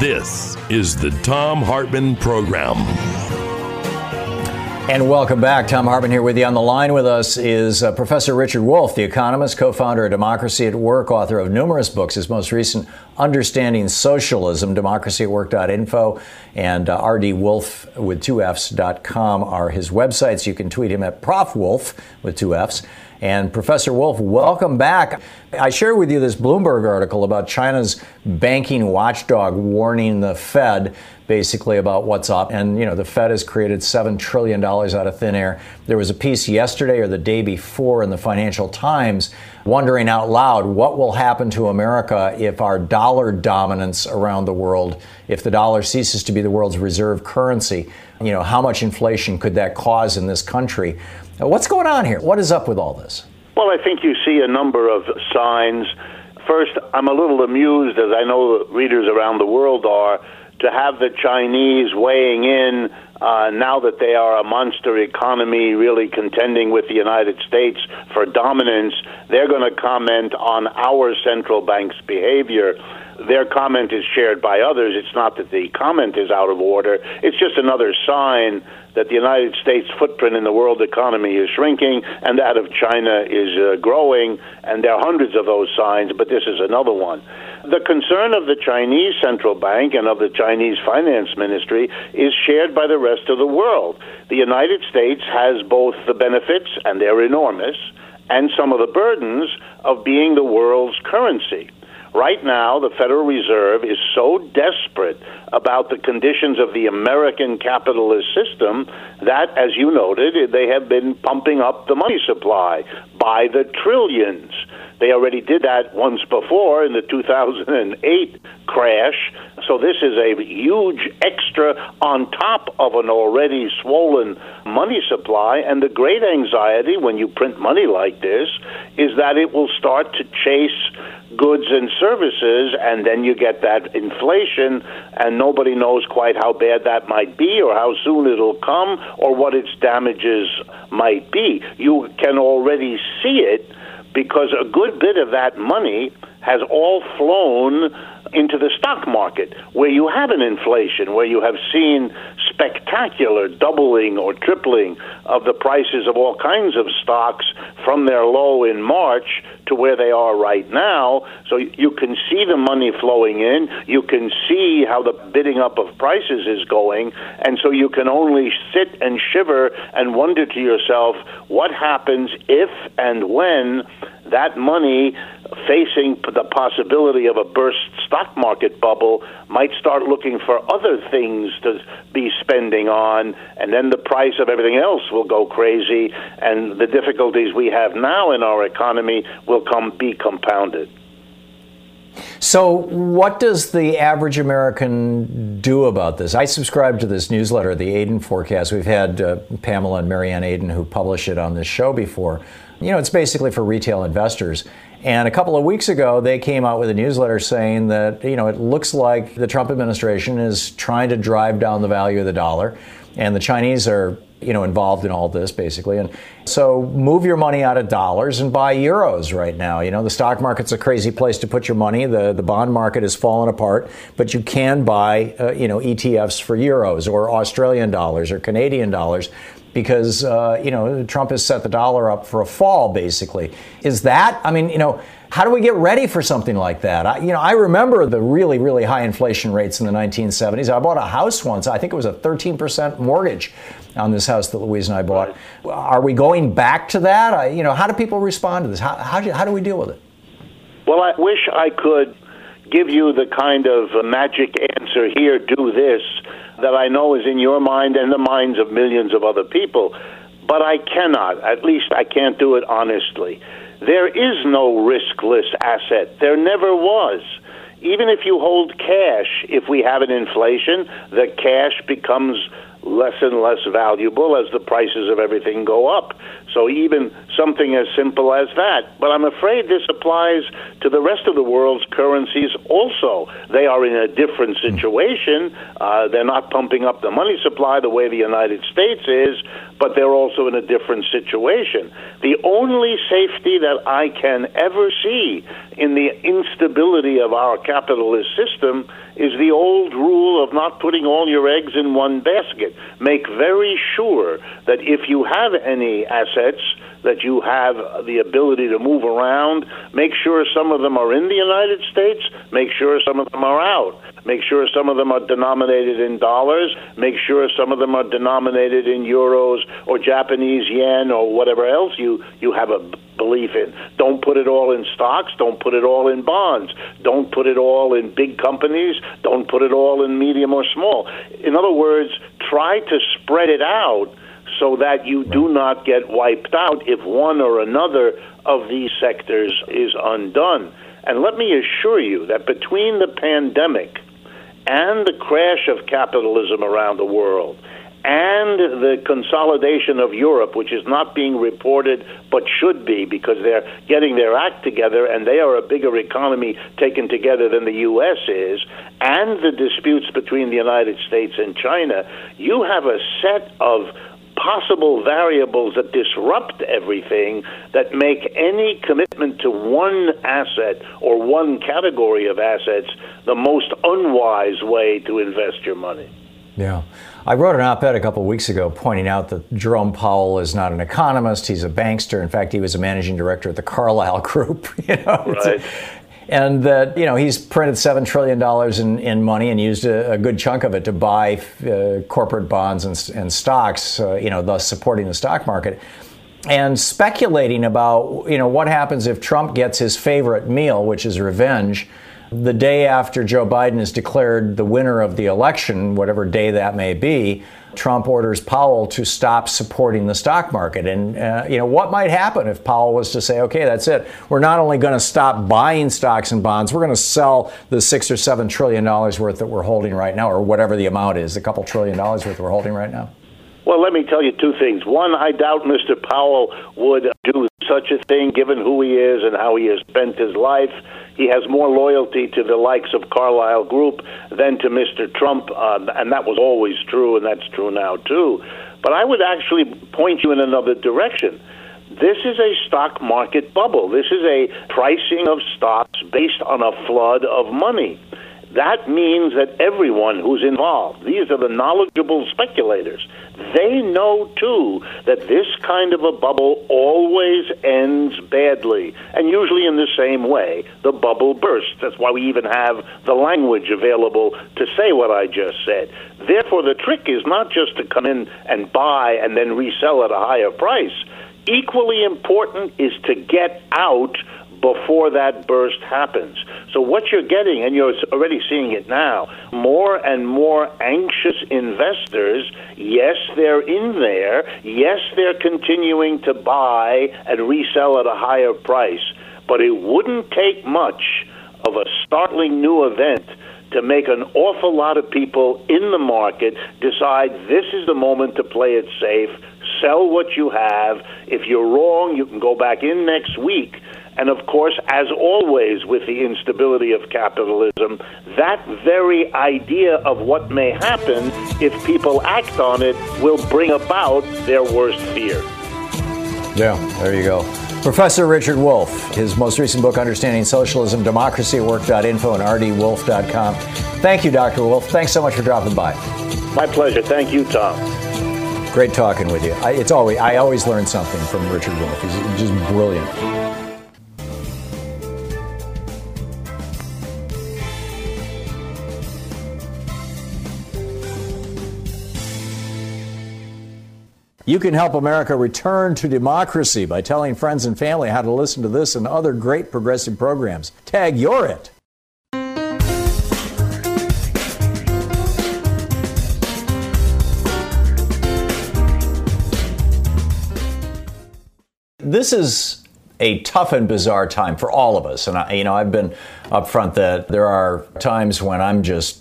This is the Thom Hartmann Program. And welcome back. Thom Hartmann here with you. On the line with us is uh, Professor Richard Wolff, the economist, co founder of Democracy at Work, author of numerous books. His most recent, Understanding Socialism, democracyatwork.info, and uh, rdwolf with two Fs.com are his websites. You can tweet him at Prof Wolf with two Fs. And Professor Wolff, welcome back. I shared with you this Bloomberg article about China's banking watchdog warning the Fed basically about what's up. And, you know, the Fed has created $7 trillion out of thin air. There was a piece yesterday or the day before in the Financial Times wondering out loud what will happen to America if our dollar dominance around the world, if the dollar ceases to be the world's reserve currency. You know, how much inflation could that cause in this country? What's going on here? What is up with all this? Well, I think you see a number of signs. First, I'm a little amused, as I know readers around the world are, to have the Chinese weighing in uh, now that they are a monster economy, really contending with the United States for dominance. They're going to comment on our central bank's behavior their comment is shared by others. It's not that the comment is out of order. It's just another sign that the United States' footprint in the world economy is shrinking and that of China is uh, growing. And there are hundreds of those signs, but this is another one. The concern of the Chinese central bank and of the Chinese finance ministry is shared by the rest of the world. The United States has both the benefits, and they're enormous, and some of the burdens of being the world's currency. Right now, the Federal Reserve is so desperate about the conditions of the American capitalist system that, as you noted, they have been pumping up the money supply by the trillions. They already did that once before in the 2008 crash. So this is a huge extra on top of an already swollen money supply. And the great anxiety when you print money like this is that it will start to chase goods and services, and then you get that inflation, and nobody knows quite how bad that might be, or how soon it'll come, or what its damages might be. You can already see it because a good bit of that money has all flown into the stock market, where you have an inflation, where you have seen spectacular doubling or tripling of the prices of all kinds of stocks from their low in March to where they are right now. So you can see the money flowing in, you can see how the bidding up of prices is going, and so you can only sit and shiver and wonder to yourself what happens if and when that money facing the possibility of a burst stock market bubble might start looking for other things to be spending on, and then the price of everything else will go crazy, and the difficulties we have now in our economy will come be compounded. So, what does the average American do about this? I subscribe to this newsletter, the Aden Forecast. We've had uh, Pamela and Mary Anne Aden who publish it on this show before. You know, it's basically for retail investors. And a couple of weeks ago, they came out with a newsletter saying that, you know, it looks like the Trump administration is trying to drive down the value of the dollar. And the Chinese are, you know, involved in all this basically. And so move your money out of dollars and buy euros right now. You know, the stock market's a crazy place to put your money. The, the bond market has fallen apart, but you can buy, uh, you know, ETFs for euros or Australian dollars or Canadian dollars because uh, you know Trump has set the dollar up for a fall, basically. Is that? I mean, you know, how do we get ready for something like that? I, you know, I remember the really, really high inflation rates in the 1970s. I bought a house once. I think it was a 13% mortgage on this house that Louise and I bought. Right. Are we going back to that? I, you know, how do people respond to this? How, how, do, how do we deal with it? Well, I wish I could give you the kind of magic answer here, do this, that I know is in your mind and the minds of millions of other people. But I cannot. At least I can't do it honestly. There is no riskless asset. There never was. Even if you hold cash, if we have an inflation, the cash becomes less and less valuable as the prices of everything go up. So even something as simple as that. But I'm afraid this applies to the rest of the world's currencies also. They are in a different hmm. situation. Uh, they're not pumping up the money supply the way the United States is, but they're also in a different situation. The only safety that I can ever see in the instability of our capitalist system is the old rule of not putting all your eggs in one basket. Make very sure that if you have any assets, that you have the ability to move around. Make sure some of them are in the United States. Make sure some of them are out. Make sure some of them are denominated in dollars. Make sure some of them are denominated in euros or Japanese yen or whatever else you, you have a belief in. Don't put it all in stocks. Don't put it all in bonds. Don't put it all in big companies. Don't put it all in medium or small. In other words, try to spread it out so that you do not get wiped out if one or another of these sectors is undone. And let me assure you that between the pandemic and the crash of capitalism around the world and the consolidation of Europe, which is not being reported but should be because they're getting their act together and they are a bigger economy taken together than the U.S. is, and the disputes between the United States and China, you have a set of possible variables that disrupt everything that make any commitment to one asset or one category of assets the most unwise way to invest your money. Yeah. I wrote an op ed a couple of weeks ago pointing out that Jerome Powell is not an economist, he's a bankster. In fact, he was a managing director at the Carlyle Group. You know? Right and that you know he's printed seven trillion dollars in, in money and used a, a, good chunk of it to buy uh, corporate bonds and, and stocks, uh, you know, thus supporting the stock market. And speculating about you know what happens if Trump gets his favorite meal, which is revenge, the day after Joe Biden is declared the winner of the election, whatever day that may be. Trump orders Powell to stop supporting the stock market. And, uh, you know, what might happen if Powell was to say, okay, that's it. We're not only going to stop buying stocks and bonds, we're going to sell the six or seven trillion dollars worth that we're holding right now, or whatever the amount is, a couple trillion dollars worth we're holding right now? Well, let me tell you two things. One, I doubt Mr. Powell would do such a thing given who he is and how he has spent his life. He has more loyalty to the likes of Carlyle Group than to Mr. Trump, uh, and that was always true, and that's true now too. But I would actually point you in another direction. This is a stock market bubble. This is a pricing of stocks based on a flood of money that means that everyone who's involved, these are the knowledgeable speculators, they know too that this kind of a bubble always ends badly, and usually in the same way. The bubble bursts. That's why we even have the language available to say what I just said. Therefore, the trick is not just to come in and buy and then resell at a higher price. Equally important is to get out before that burst happens. So what you're getting, and you're already seeing it now, more and more anxious investors. Yes, they're in there. Yes, they're continuing to buy and resell at a higher price. But it wouldn't take much of a startling new event to make an awful lot of people in the market decide this is the moment to play it safe, sell what you have. If you're wrong, you can go back in next week and of course, as always with the instability of capitalism, that very idea of what may happen if people act on it will bring about their worst fear. Yeah, there you go. Professor Richard Wolff, his most recent book, Understanding Socialism, Democracy at Work.info and rdwolff.com. Thank you, Dr. Wolff. Thanks so much for dropping by. My pleasure. Thank you, Thom. Great talking with you. I, it's always I always learn something from Richard Wolff. He's just brilliant. You can help America return to democracy by telling friends and family how to listen to this and other great progressive programs. Tag You're It. This is a tough and bizarre time for all of us. And I, you know, I've been upfront that there are times when I'm just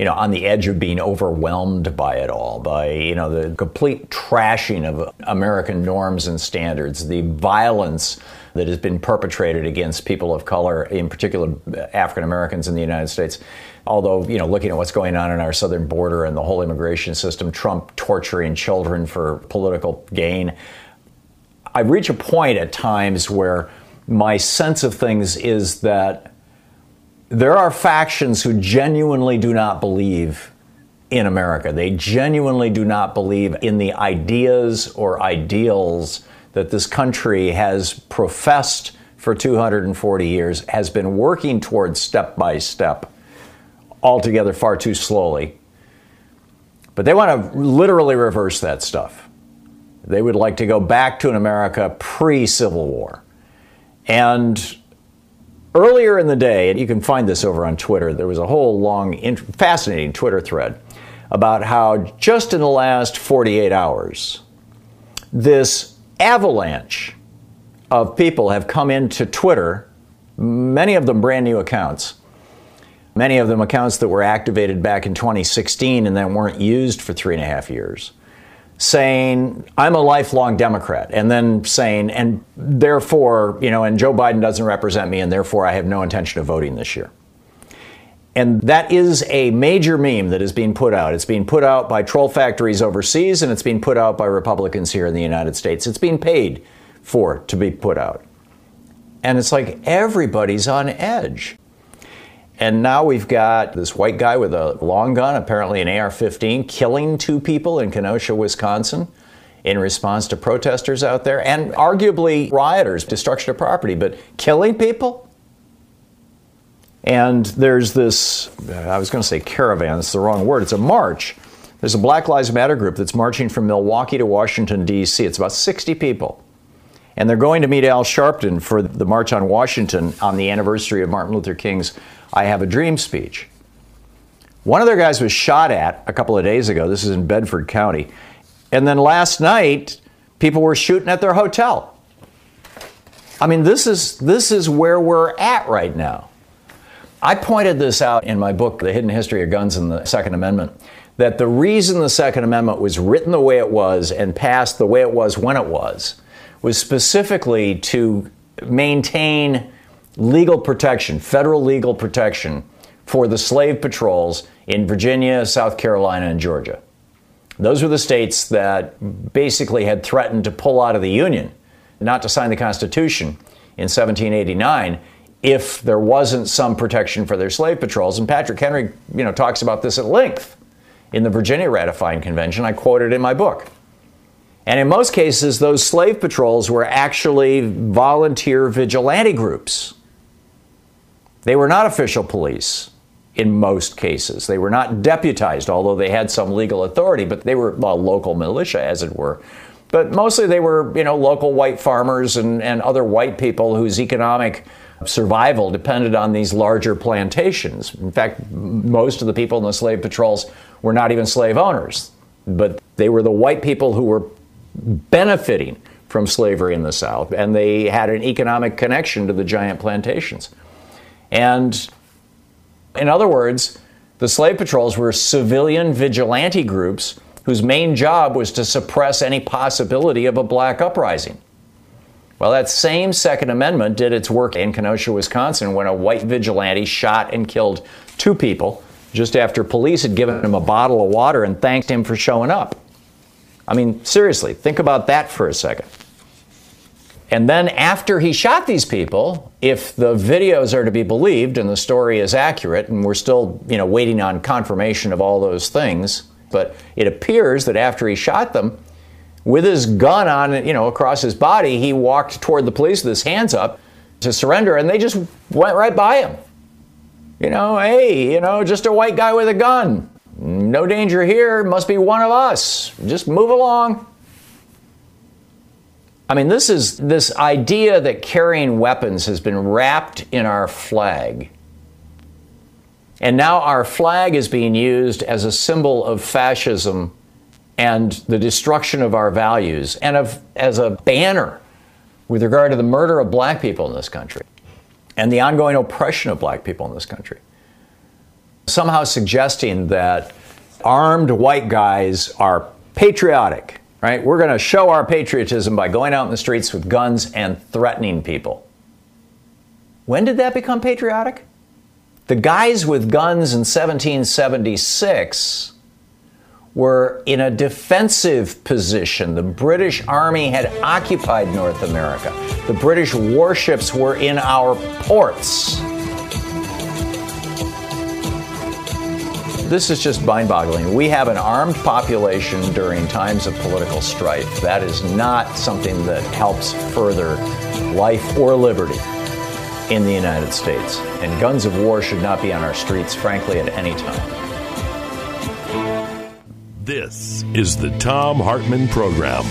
you know, on the edge of being overwhelmed by it all, by, you know, the complete trashing of American norms and standards, the violence that has been perpetrated against people of color, in particular African Americans in the United States. Although, you know, looking at what's going on in our southern border and the whole immigration system, Trump torturing children for political gain, I reach a point at times where my sense of things is that there are factions who genuinely do not believe in America. They genuinely do not believe in the ideas or ideals that this country has professed for 240 years, has been working towards step by step, altogether far too slowly. But they want to literally reverse that stuff. They would like to go back to an America pre Civil War. And Earlier in the day, and you can find this over on Twitter, there was a whole long, fascinating Twitter thread about how just in the last 48 hours, this avalanche of people have come into Twitter, many of them brand new accounts, many of them accounts that were activated back in 2016 and then weren't used for three and a half years saying, I'm a lifelong Democrat, and then saying, and therefore, you know, and Joe Biden doesn't represent me, and therefore I have no intention of voting this year. And that is a major meme that is being put out. It's being put out by troll factories overseas, and it's being put out by Republicans here in the United States. It's being paid for to be put out. And it's like everybody's on edge. And now we've got this white guy with a long gun, apparently an AR 15, killing two people in Kenosha, Wisconsin, in response to protesters out there, and arguably rioters, destruction of property, but killing people? And there's this, I was going to say caravan, it's the wrong word, it's a march. There's a Black Lives Matter group that's marching from Milwaukee to Washington, D.C. It's about 60 people. And they're going to meet Al Sharpton for the March on Washington on the anniversary of Martin Luther King's I Have a Dream speech. One of their guys was shot at a couple of days ago. This is in Bedford County. And then last night, people were shooting at their hotel. I mean, this is, this is where we're at right now. I pointed this out in my book, The Hidden History of Guns and the Second Amendment, that the reason the Second Amendment was written the way it was and passed the way it was when it was was specifically to maintain legal protection, federal legal protection for the slave patrols in Virginia, South Carolina, and Georgia. Those were the states that basically had threatened to pull out of the Union, not to sign the Constitution in 1789 if there wasn't some protection for their slave patrols. And Patrick Henry, you know, talks about this at length in the Virginia ratifying convention. I quoted in my book. And in most cases, those slave patrols were actually volunteer vigilante groups. They were not official police in most cases. They were not deputized, although they had some legal authority, but they were well, local militia, as it were. But mostly they were, you know, local white farmers and, and other white people whose economic survival depended on these larger plantations. In fact, most of the people in the slave patrols were not even slave owners, but they were the white people who were benefiting from slavery in the South, and they had an economic connection to the giant plantations. And in other words, the slave patrols were civilian vigilante groups whose main job was to suppress any possibility of a black uprising. Well, that same Second Amendment did its work in Kenosha, Wisconsin, when a white vigilante shot and killed two people just after police had given him a bottle of water and thanked him for showing up. I mean, seriously, think about that for a second. And then after he shot these people, if the videos are to be believed and the story is accurate, and we're still, you know, waiting on confirmation of all those things, But it appears that after he shot them, with his gun on, you know, across his body, he walked toward the police with his hands up to surrender, and they just went right by him. You know, hey, you know, just a white guy with a gun. No danger here. Must be one of us. Just move along. I mean, this is this idea that carrying weapons has been wrapped in our flag. And now our flag is being used as a symbol of fascism and the destruction of our values and of, as a banner with regard to the murder of black people in this country and the ongoing oppression of black people in this country. Somehow suggesting that armed white guys are patriotic, right? We're going to show our patriotism by going out in the streets with guns and threatening people. When did that become patriotic? The guys with guns in 1776 were in a defensive position. The British Army had occupied North America. The British warships were in our ports. This is just mind boggling. We have an armed population during times of political strife. That is not something that helps further life or liberty in the United States. And guns of war should not be on our streets, frankly, at any time. This is the Thom Hartmann Program.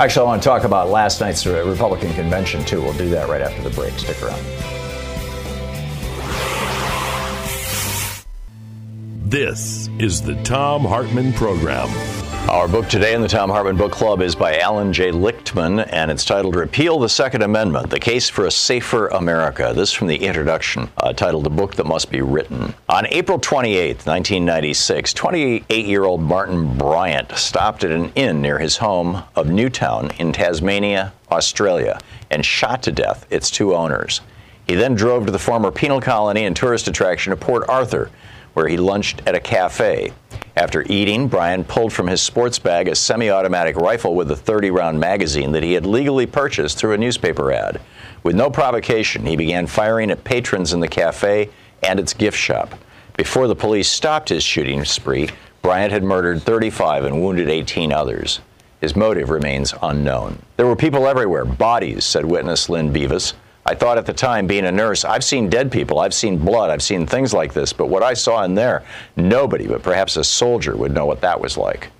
Actually, I want to talk about last night's Republican convention, too. We'll do that right after the break. Stick around. This is the Thom Hartmann Program. Our book today in the Thom Hartmann Book Club is by Alan J. Lichtman, and it's titled Repeal the Second Amendment The Case for a Safer America. This is from the introduction, uh, titled The Book That Must Be Written. On April 28, 1996, 28 year old Martin Bryant stopped at an inn near his home of Newtown in Tasmania, Australia, and shot to death its two owners. He then drove to the former penal colony and tourist attraction of Port Arthur, where he lunched at a cafe. After eating, Bryant pulled from his sports bag a semi automatic rifle with a 30 round magazine that he had legally purchased through a newspaper ad. With no provocation, he began firing at patrons in the cafe and its gift shop. Before the police stopped his shooting spree, Bryant had murdered 35 and wounded 18 others. His motive remains unknown. There were people everywhere, bodies, said witness Lynn Beavis. I thought at the time, being a nurse, I've seen dead people, I've seen blood, I've seen things like this, but what I saw in there, nobody but perhaps a soldier would know what that was like.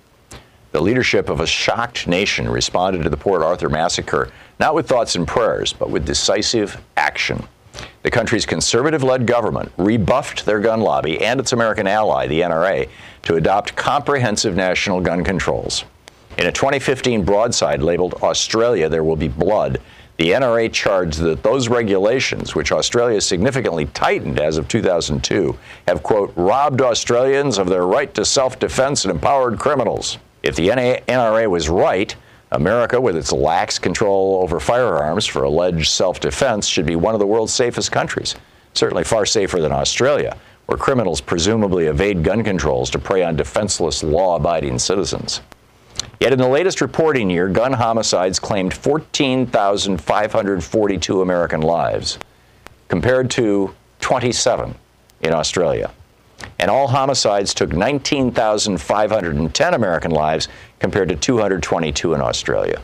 The leadership of a shocked nation responded to the Port Arthur massacre not with thoughts and prayers, but with decisive action. The country's conservative led government rebuffed their gun lobby and its American ally, the NRA, to adopt comprehensive national gun controls. In a 2015 broadside labeled Australia There Will Be Blood, the NRA charged that those regulations, which Australia significantly tightened as of 2002, have, quote, robbed Australians of their right to self defense and empowered criminals. If the NRA was right, America, with its lax control over firearms for alleged self defense, should be one of the world's safest countries. Certainly far safer than Australia, where criminals presumably evade gun controls to prey on defenseless, law abiding citizens. Yet in the latest reporting year, gun homicides claimed 14,542 American lives, compared to 27 in Australia. And all homicides took 19,510 American lives, compared to 222 in Australia.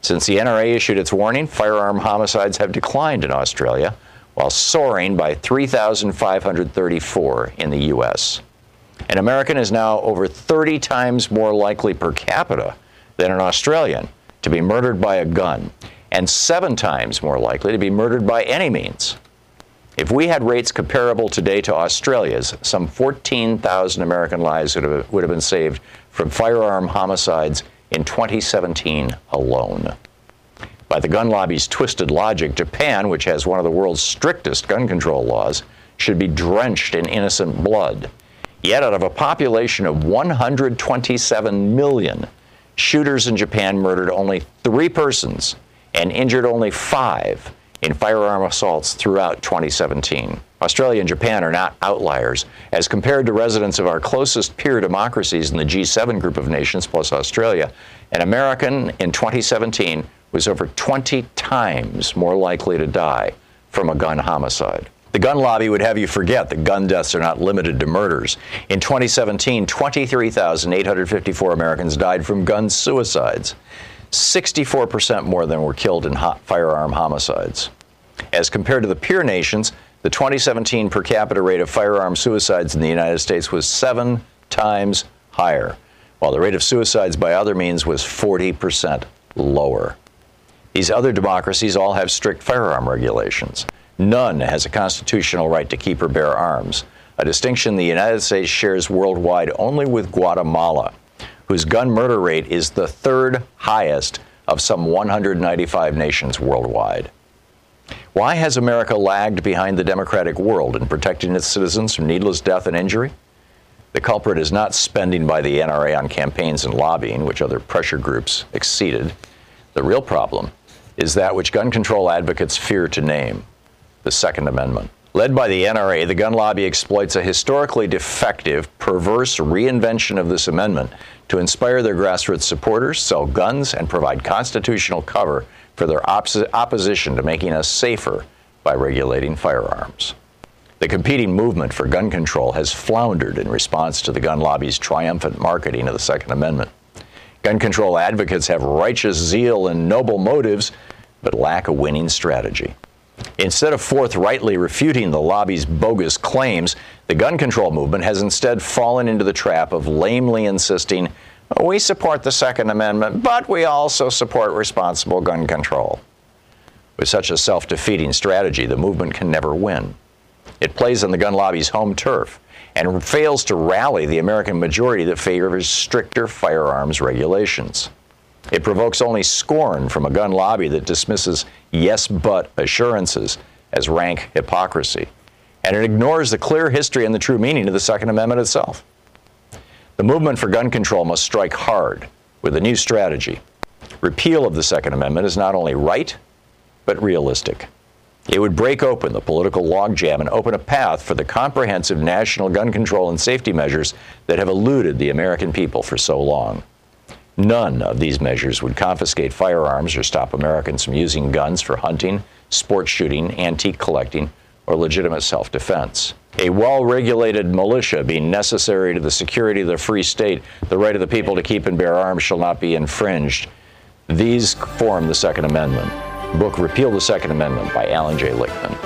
Since the NRA issued its warning, firearm homicides have declined in Australia, while soaring by 3,534 in the U.S. An American is now over 30 times more likely per capita than an Australian to be murdered by a gun, and seven times more likely to be murdered by any means. If we had rates comparable today to Australia's, some 14,000 American lives would have, would have been saved from firearm homicides in 2017 alone. By the gun lobby's twisted logic, Japan, which has one of the world's strictest gun control laws, should be drenched in innocent blood. Yet, out of a population of 127 million, shooters in Japan murdered only three persons and injured only five in firearm assaults throughout 2017. Australia and Japan are not outliers. As compared to residents of our closest peer democracies in the G7 group of nations plus Australia, an American in 2017 was over 20 times more likely to die from a gun homicide. The gun lobby would have you forget that gun deaths are not limited to murders. In 2017, 23,854 Americans died from gun suicides, 64% more than were killed in firearm homicides. As compared to the peer nations, the 2017 per capita rate of firearm suicides in the United States was seven times higher, while the rate of suicides by other means was 40% lower. These other democracies all have strict firearm regulations. None has a constitutional right to keep or bear arms, a distinction the United States shares worldwide only with Guatemala, whose gun murder rate is the third highest of some 195 nations worldwide. Why has America lagged behind the democratic world in protecting its citizens from needless death and injury? The culprit is not spending by the NRA on campaigns and lobbying, which other pressure groups exceeded. The real problem is that which gun control advocates fear to name the Second Amendment. Led by the NRA, the gun lobby exploits a historically defective, perverse reinvention of this amendment to inspire their grassroots supporters, sell guns, and provide constitutional cover for their opposition to making us safer by regulating firearms. The competing movement for gun control has floundered in response to the gun lobby's triumphant marketing of the Second Amendment. Gun control advocates have righteous zeal and noble motives, but lack a winning strategy. Instead of forthrightly refuting the lobby's bogus claims, the gun control movement has instead fallen into the trap of lamely insisting, we support the Second Amendment, but we also support responsible gun control. With such a self defeating strategy, the movement can never win. It plays on the gun lobby's home turf and fails to rally the American majority that favors stricter firearms regulations. It provokes only scorn from a gun lobby that dismisses yes but assurances as rank hypocrisy. And it ignores the clear history and the true meaning of the Second Amendment itself. The movement for gun control must strike hard with a new strategy. Repeal of the Second Amendment is not only right, but realistic. It would break open the political logjam and open a path for the comprehensive national gun control and safety measures that have eluded the American people for so long. None of these measures would confiscate firearms or stop Americans from using guns for hunting, sport shooting, antique collecting, or legitimate self defense. A well regulated militia being necessary to the security of the free state, the right of the people to keep and bear arms shall not be infringed. These form the Second Amendment. Book Repeal the Second Amendment by Alan J. Lichtman.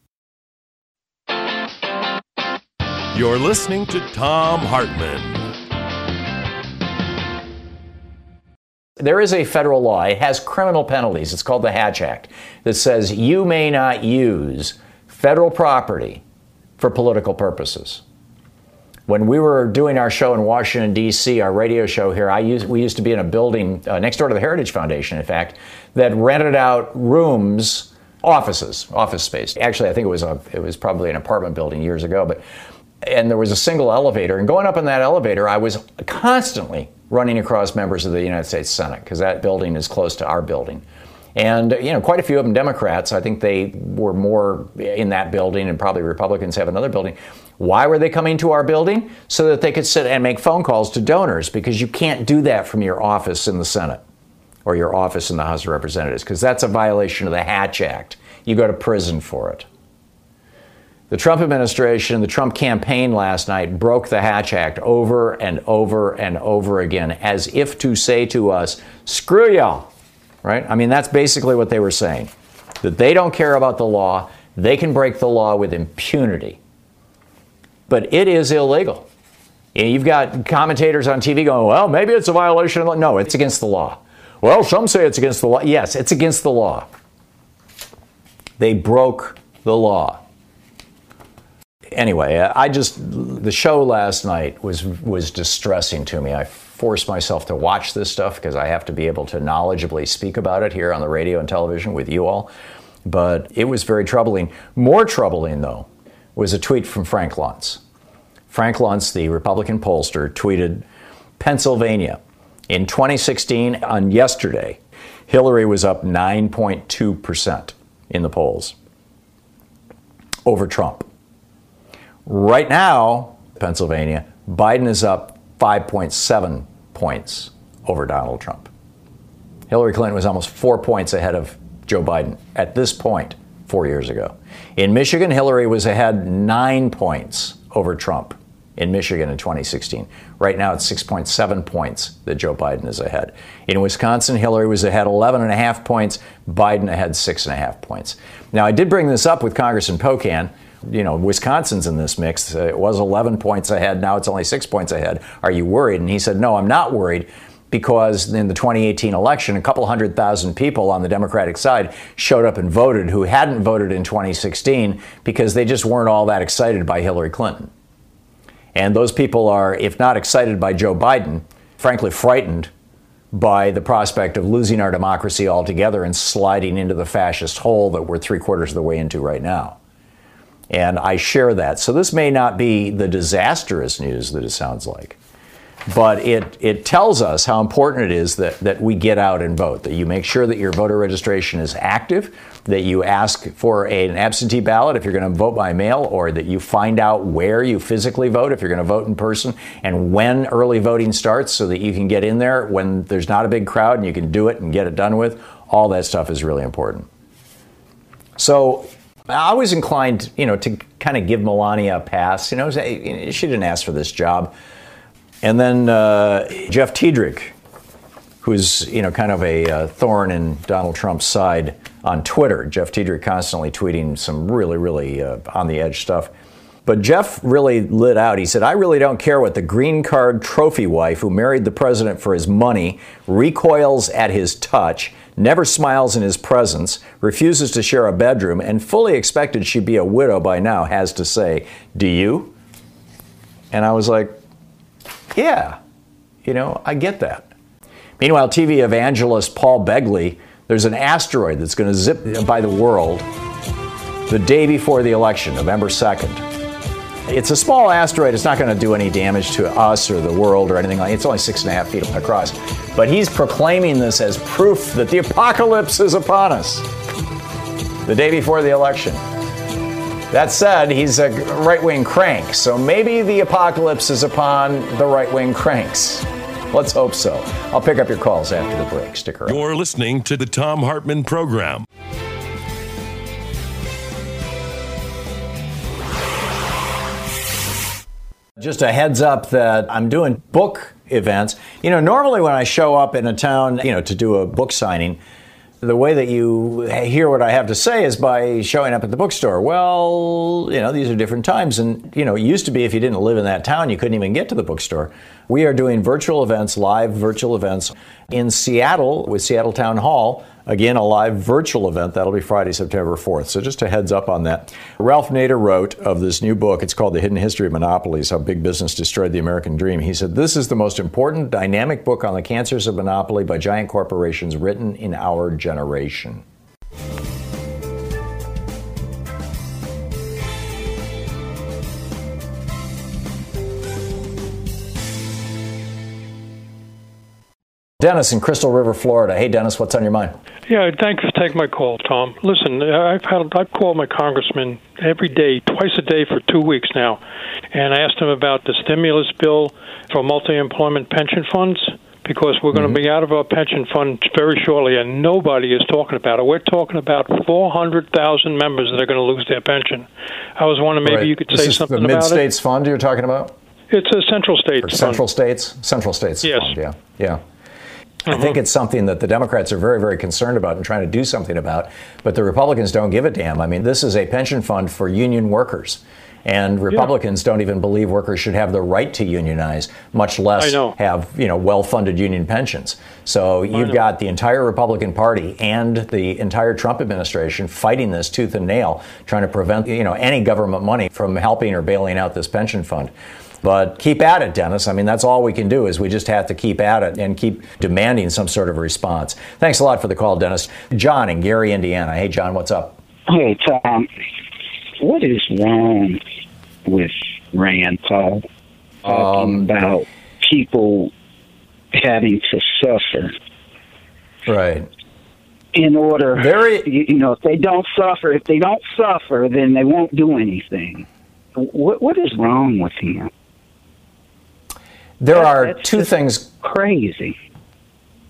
You're listening to Thom Hartmann. There is a federal law, it has criminal penalties. It's called the Hatch Act, that says you may not use federal property for political purposes. When we were doing our show in Washington, D.C., our radio show here, I used, we used to be in a building uh, next door to the Heritage Foundation, in fact, that rented out rooms, offices, office space. Actually, I think it was, a, it was probably an apartment building years ago, but and there was a single elevator. And going up in that elevator, I was constantly running across members of the United States Senate because that building is close to our building. And, you know, quite a few of them Democrats. I think they were more in that building, and probably Republicans have another building. Why were they coming to our building? So that they could sit and make phone calls to donors, because you can't do that from your office in the Senate or your office in the House of Representatives, because that's a violation of the Hatch Act. You go to prison for it. The Trump administration, the Trump campaign last night broke the Hatch Act over and over and over again, as if to say to us, screw y'all, right? I mean, that's basically what they were saying. That they don't care about the law, they can break the law with impunity. But it is illegal. And You've got commentators on TV going, well, maybe it's a violation of law. No, it's against the law. Well, some say it's against the law. Yes, it's against the law. They broke the law anyway, uh, I just the show last night was was distressing to me. I forced myself to watch this stuff because I have to be able to knowledgeably speak about it here on the radio and television with you all. But it was very troubling. More troubling though was a tweet from Frank Luntz. Frank Luntz, the Republican pollster, tweeted Pennsylvania in 2016 on yesterday. Hillary was up 9.2% in the polls over Trump. Right now, Pennsylvania, Biden is up 5.7 points over Donald Trump. Hillary Clinton was almost four points ahead of Joe Biden at this point four years ago. In Michigan, Hillary was ahead nine points over Trump in Michigan in 2016. Right now, it's 6.7 points that Joe Biden is ahead. In Wisconsin, Hillary was ahead 11.5 points, Biden ahead 6.5 points. Now, I did bring this up with Congressman Pocan you know, Wisconsin's in this mix. Uh, it was 11 points ahead. Now it's only six points ahead. Are you worried? And he said, No, I'm not worried because in the 2018 election, a couple hundred thousand people on the Democratic side showed up and voted who hadn't voted in 2016 because they just weren't all that excited by Hillary Clinton. And those people are, if not excited by Joe Biden, frankly frightened by the prospect of losing our democracy altogether and sliding into the fascist hole that we're three quarters of the way into right now. And I share that. So this may not be the disastrous news that it sounds like, but it, it tells us how important it is that, that we get out and vote, that you make sure that your voter registration is active, that you ask for a, an absentee ballot if you're going to vote by mail, or that you find out where you physically vote if you're going to vote in person, and when early voting starts so that you can get in there when there's not a big crowd and you can do it and get it done with. All that stuff is really important. So I was inclined, you know, to kind of give Melania a pass. You know, she didn't ask for this job. And then uh, Jeff Tiedrich, who's you know kind of a uh, thorn in Donald Trump's side on Twitter. Jeff Tiedrich constantly tweeting some really, really uh, on the edge stuff. But Jeff really lit out. He said, I really don't care what the green card trophy wife who married the president for his money recoils at his touch never smiles in his presence, refuses to share a bedroom, and fully expected she'd be a widow by now, has to say, Do you? And I was like, Yeah, you know, I get that. Meanwhile, TV evangelist Paul Begley, there's an asteroid that's going to zip by the world the day before the election, November 2nd. It's a small asteroid. It's not going to do any damage to us or the world or anything like. It's only six and a half feet across. But he's proclaiming this as proof that the apocalypse is upon us. The day before the election. That said, he's a right wing crank, so maybe the apocalypse is upon the right wing cranks. Let's hope so. I'll pick up your calls after the break. Stick around. You're listening to the Thom Hartmann Program. Just a heads up that I'm doing book events. You know, normally when I show up in a town, you know, to do a book signing, the way that you hear what I have to say is by showing up at the bookstore. Well, you know, these are different times. And, you know, it used to be if you didn't live in that town, you couldn't even get to the bookstore. We are doing virtual events, live virtual events in Seattle with Seattle Town Hall Again, a live virtual event. That'll be Friday, September 4th. So just a heads up on that. Ralph Nader wrote of this new book. It's called The Hidden History of Monopolies How Big Business Destroyed the American Dream. He said, This is the most important dynamic book on the cancers of monopoly by giant corporations written in our generation. Dennis in Crystal River, Florida. Hey, Dennis, what's on your mind? Yeah, thanks for taking my call, Thom. Listen, I've had I've called my congressman every day, twice a day for two weeks now, and I asked him about the stimulus bill for multi-employment pension funds because we're going mm-hmm. to be out of our pension fund very shortly, and nobody is talking about it. We're talking about 400,000 members that are going to lose their pension. I was wondering maybe right. you could this say something about it. the mid-states fund you're talking about. It's a central states. Or central states, central states. Yes. Fund, yeah, yeah. I think it's something that the Democrats are very, very concerned about and trying to do something about, but the Republicans don't give a damn. I mean, this is a pension fund for union workers. And Republicans yeah. don't even believe workers should have the right to unionize, much less have you know well-funded union pensions. So you've got the entire Republican Party and the entire Trump administration fighting this tooth and nail, trying to prevent you know any government money from helping or bailing out this pension fund. But keep at it, Dennis. I mean, that's all we can do is we just have to keep at it and keep demanding some sort of response. Thanks a lot for the call, Dennis. John in Gary, Indiana. Hey, John, what's up? Hey, Thom. What is wrong with Rand Paul talking um, about people having to suffer? Right in order very you know if they don't suffer if they don't suffer then they won't do anything what what is wrong with him there that, are two things crazy.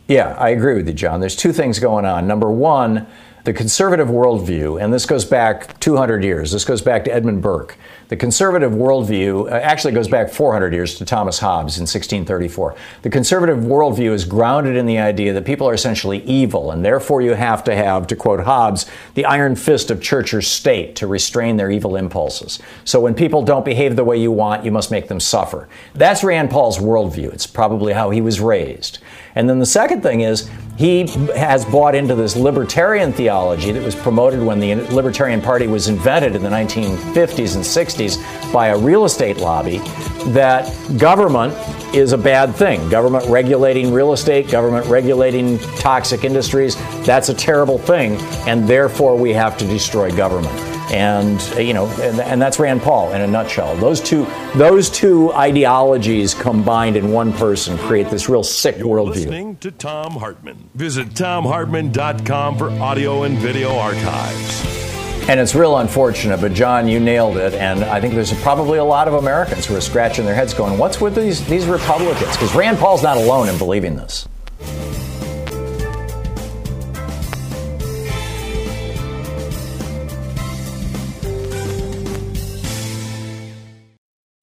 Yeah, I agree with you, John. There's two things going on. Number one, the conservative worldview, and this goes back 200 years, this goes back to Edmund Burke. The conservative worldview uh, actually goes back 400 years to Thomas Hobbes in 1634. The conservative worldview is grounded in the idea that people are essentially evil, and therefore you have to have, to quote Hobbes, the iron fist of church or state to restrain their evil impulses. So when people don't behave the way you want, you must make them suffer. That's Rand Paul's worldview. It's probably how he was raised. And then the second thing is he has bought into this libertarian theology that was promoted when the Libertarian Party was invented in the 1950s and 60s by a real estate lobby that government is a bad thing. Government regulating real estate, government regulating toxic industries, that's a terrible thing, and therefore we have to destroy government and you know, and, and, that's Rand Paul in a nutshell. Those two, those two ideologies combined in one person create this real sick You're worldview. Listening to Thom Hartmann. Visit thomhartmann.com for audio and video archives. And it's real unfortunate, but John, you nailed it. And I think there's probably a lot of Americans who are scratching their heads going, what's with these, these Republicans? Because Rand Paul's not alone in believing this.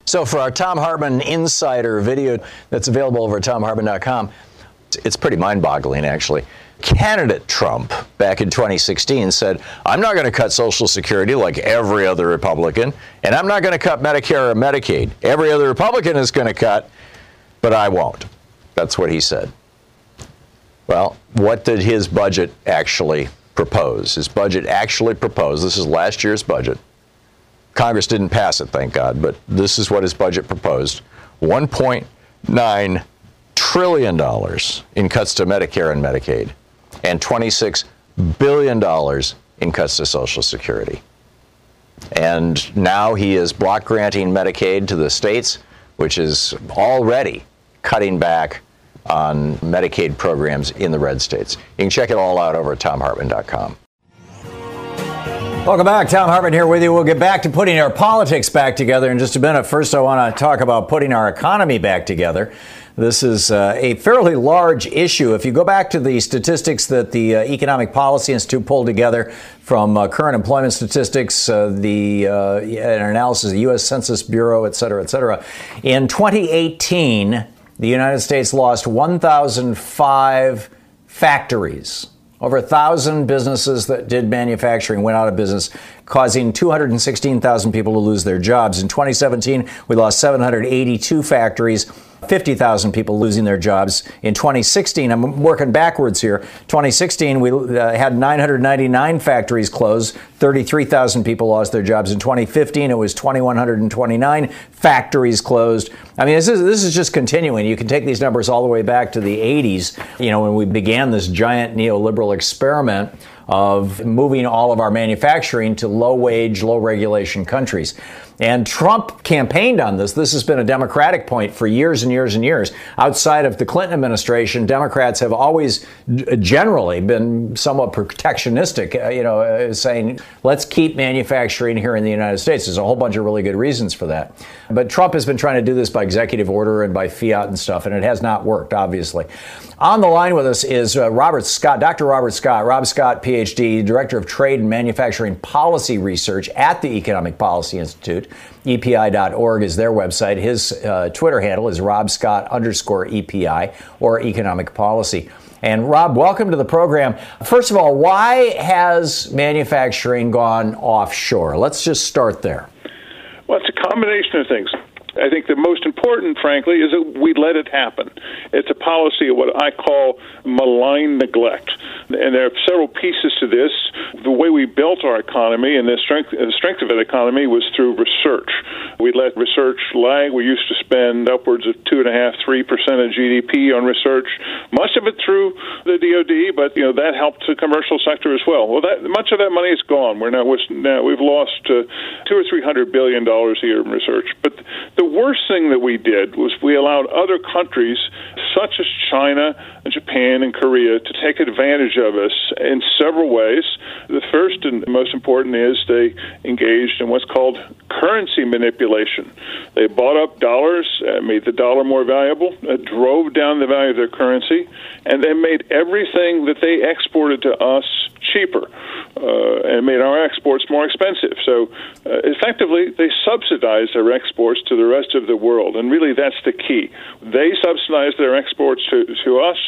So for our Thom Hartmann Insider video that's available over at thomhartmann.com, it's pretty mind-boggling, actually. Candidate Trump back in 2016 said, I'm not going to cut Social Security like every other Republican, and I'm not going to cut Medicare or Medicaid. Every other Republican is going to cut, but I won't. That's what he said. Well, what did his budget actually propose? His budget actually proposed, this is last year's budget, Congress didn't pass it, thank God, but this is what his budget proposed $1.9 trillion dollars in cuts to Medicare and Medicaid, and $26 billion in cuts to Social Security. And now he is block granting Medicaid to the states, which is already cutting back on Medicaid programs in the red states. You can check it all out over at thomhartmann.com. Welcome back. Thom Hartmann here with you. We'll get back to putting our politics back together in just a minute. First, I want to talk about putting our economy back together. This is uh, a fairly large issue. If you go back to the statistics that the uh, Economic Policy Institute pulled together from uh, current employment statistics, uh, the uh, an analysis of the U.S. Census Bureau, et cetera, et cetera, in 2018, the United States lost 1,005 factories. Over a thousand businesses that did manufacturing went out of business, causing 216,000 people to lose their jobs. In 2017, we lost 782 factories 50,000 people losing their jobs. In 2016, I'm working backwards here. 2016, we uh, had 999 factories close. 33,000 people lost their jobs. In 2015, it was 2,129 factories closed. I mean, this is, this is just continuing. You can take these numbers all the way back to the 80s, you know, when we began this giant neoliberal experiment of moving all of our manufacturing to low wage, low regulation countries. And Trump campaigned on this. This has been a Democratic point for years and years and years. Outside of the Clinton administration, Democrats have always generally been somewhat protectionistic, uh, you know, uh, saying, let's keep manufacturing here in the United States. There's a whole bunch of really good reasons for that. But Trump has been trying to do this by executive order and by fiat and stuff, and it has not worked, obviously. On the line with us is uh, Robert Scott, Dr. Robert Scott, Rob Scott, PhD, Director of Trade and Manufacturing Policy Research at the Economic Policy Institute. EPI.org is their website. His uh, Twitter handle is Rob Scott underscore EPI or Economic Policy. And Rob, welcome to the program. First of all, why has manufacturing gone offshore? Let's just start there. Well, it's a combination of things. I think the most important, frankly, is that we let it happen. It's a policy of what I call malign neglect. And there are several pieces to this. The way we built our economy and the strength, the strength of that economy was through research. We let research lag. We used to spend upwards of two and a half, three percent of GDP on research. Much of it through the DoD, but you know that helped the commercial sector as well. Well, that much of that money is gone. We're now, now we've lost uh, two or three hundred billion dollars a year in research. But the worst thing that we did was we allowed other countries, such as China and Japan and Korea, to take advantage of us in several ways. The first and most important is they engaged in what's called currency manipulation. They bought up dollars, uh, made the dollar more valuable, uh, drove down the value of their currency, and then made everything that they exported to us cheaper uh, and made our exports more expensive. So uh, effectively, they subsidized their exports to the rest of the world, and really that's the key. They subsidized their exports to, to us,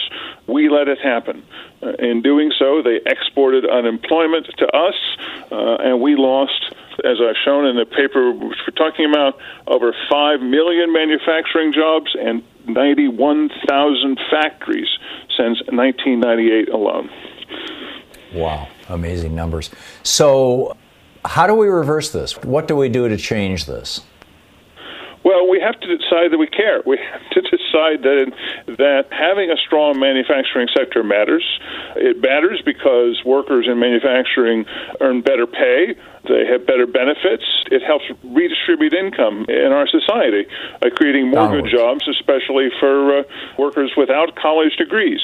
we let it happen. Uh, in doing so, they exported unemployment to us, uh, and we lost as I've shown in the paper which we're talking about, over 5 million manufacturing jobs and 91,000 factories since 1998 alone. Wow, amazing numbers. So, how do we reverse this? What do we do to change this? Well, we have to decide that we care. We have to decide that that having a strong manufacturing sector matters. It matters because workers in manufacturing earn better pay. They have better benefits. It helps redistribute income in our society, uh, creating more Downwards. good jobs, especially for uh, workers without college degrees.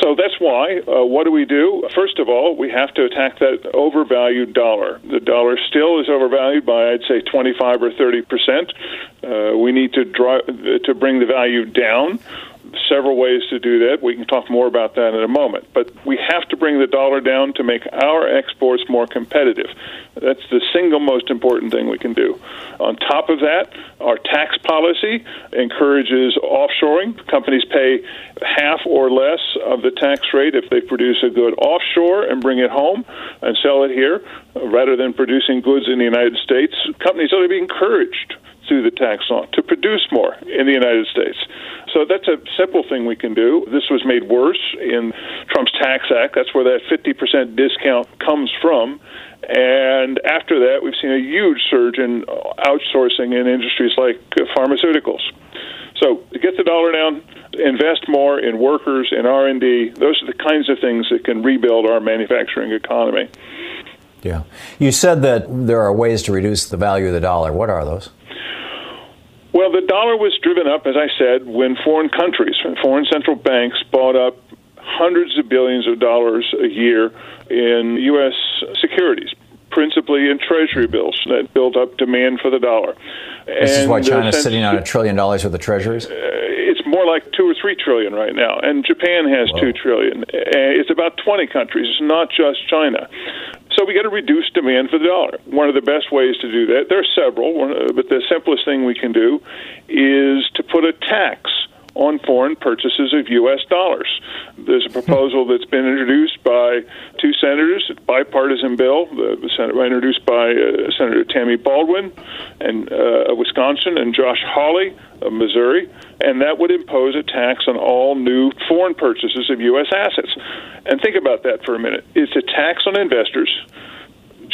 So that's why. Uh, what do we do? First of all, we have to attack that overvalued dollar. The dollar still is overvalued by, I'd say, 25 or 30 percent. Uh, we need to drive to bring the value down several ways to do that. We can talk more about that in a moment. But we have to bring the dollar down to make our exports more competitive. That's the single most important thing we can do. On top of that, our tax policy encourages offshoring. Companies pay half or less of the tax rate if they produce a good offshore and bring it home and sell it here uh, rather than producing goods in the United States. Companies ought to be encouraged through the tax law to produce more in the United States. So that's a simple thing we can do. This was made worse in Trump's Tax Act. That's where that 50% discount comes from. And after that, we've seen a huge surge in outsourcing in industries like pharmaceuticals. So get the dollar down, invest more in workers in R&D. Those are the kinds of things that can rebuild our manufacturing economy. Yeah. You said that there are ways to reduce the value of the dollar. What are those? Well, the dollar was driven up, as I said, when foreign countries, when foreign central banks bought up hundreds of billions of dollars a year in U.S. securities, principally in treasury bills that built up demand for the dollar. This and, is why China's uh, sitting on a trillion dollars worth the treasuries? Uh, it's more more like two or three trillion right now, and Japan has two trillion. It's about 20 countries. It's not just China. So we got to reduce demand for the dollar. One of the best ways to do that, there are several, but the simplest thing we can do is to put a tax on foreign purchases of U.S. dollars. There's a proposal that's been introduced by two senators, a bipartisan bill, the, Senate introduced by uh, Senator Tammy Baldwin and uh, Wisconsin and Josh Hawley of Missouri, and that would impose a tax on all new foreign purchases of U.S. assets. And think about that for a minute. It's a tax on investors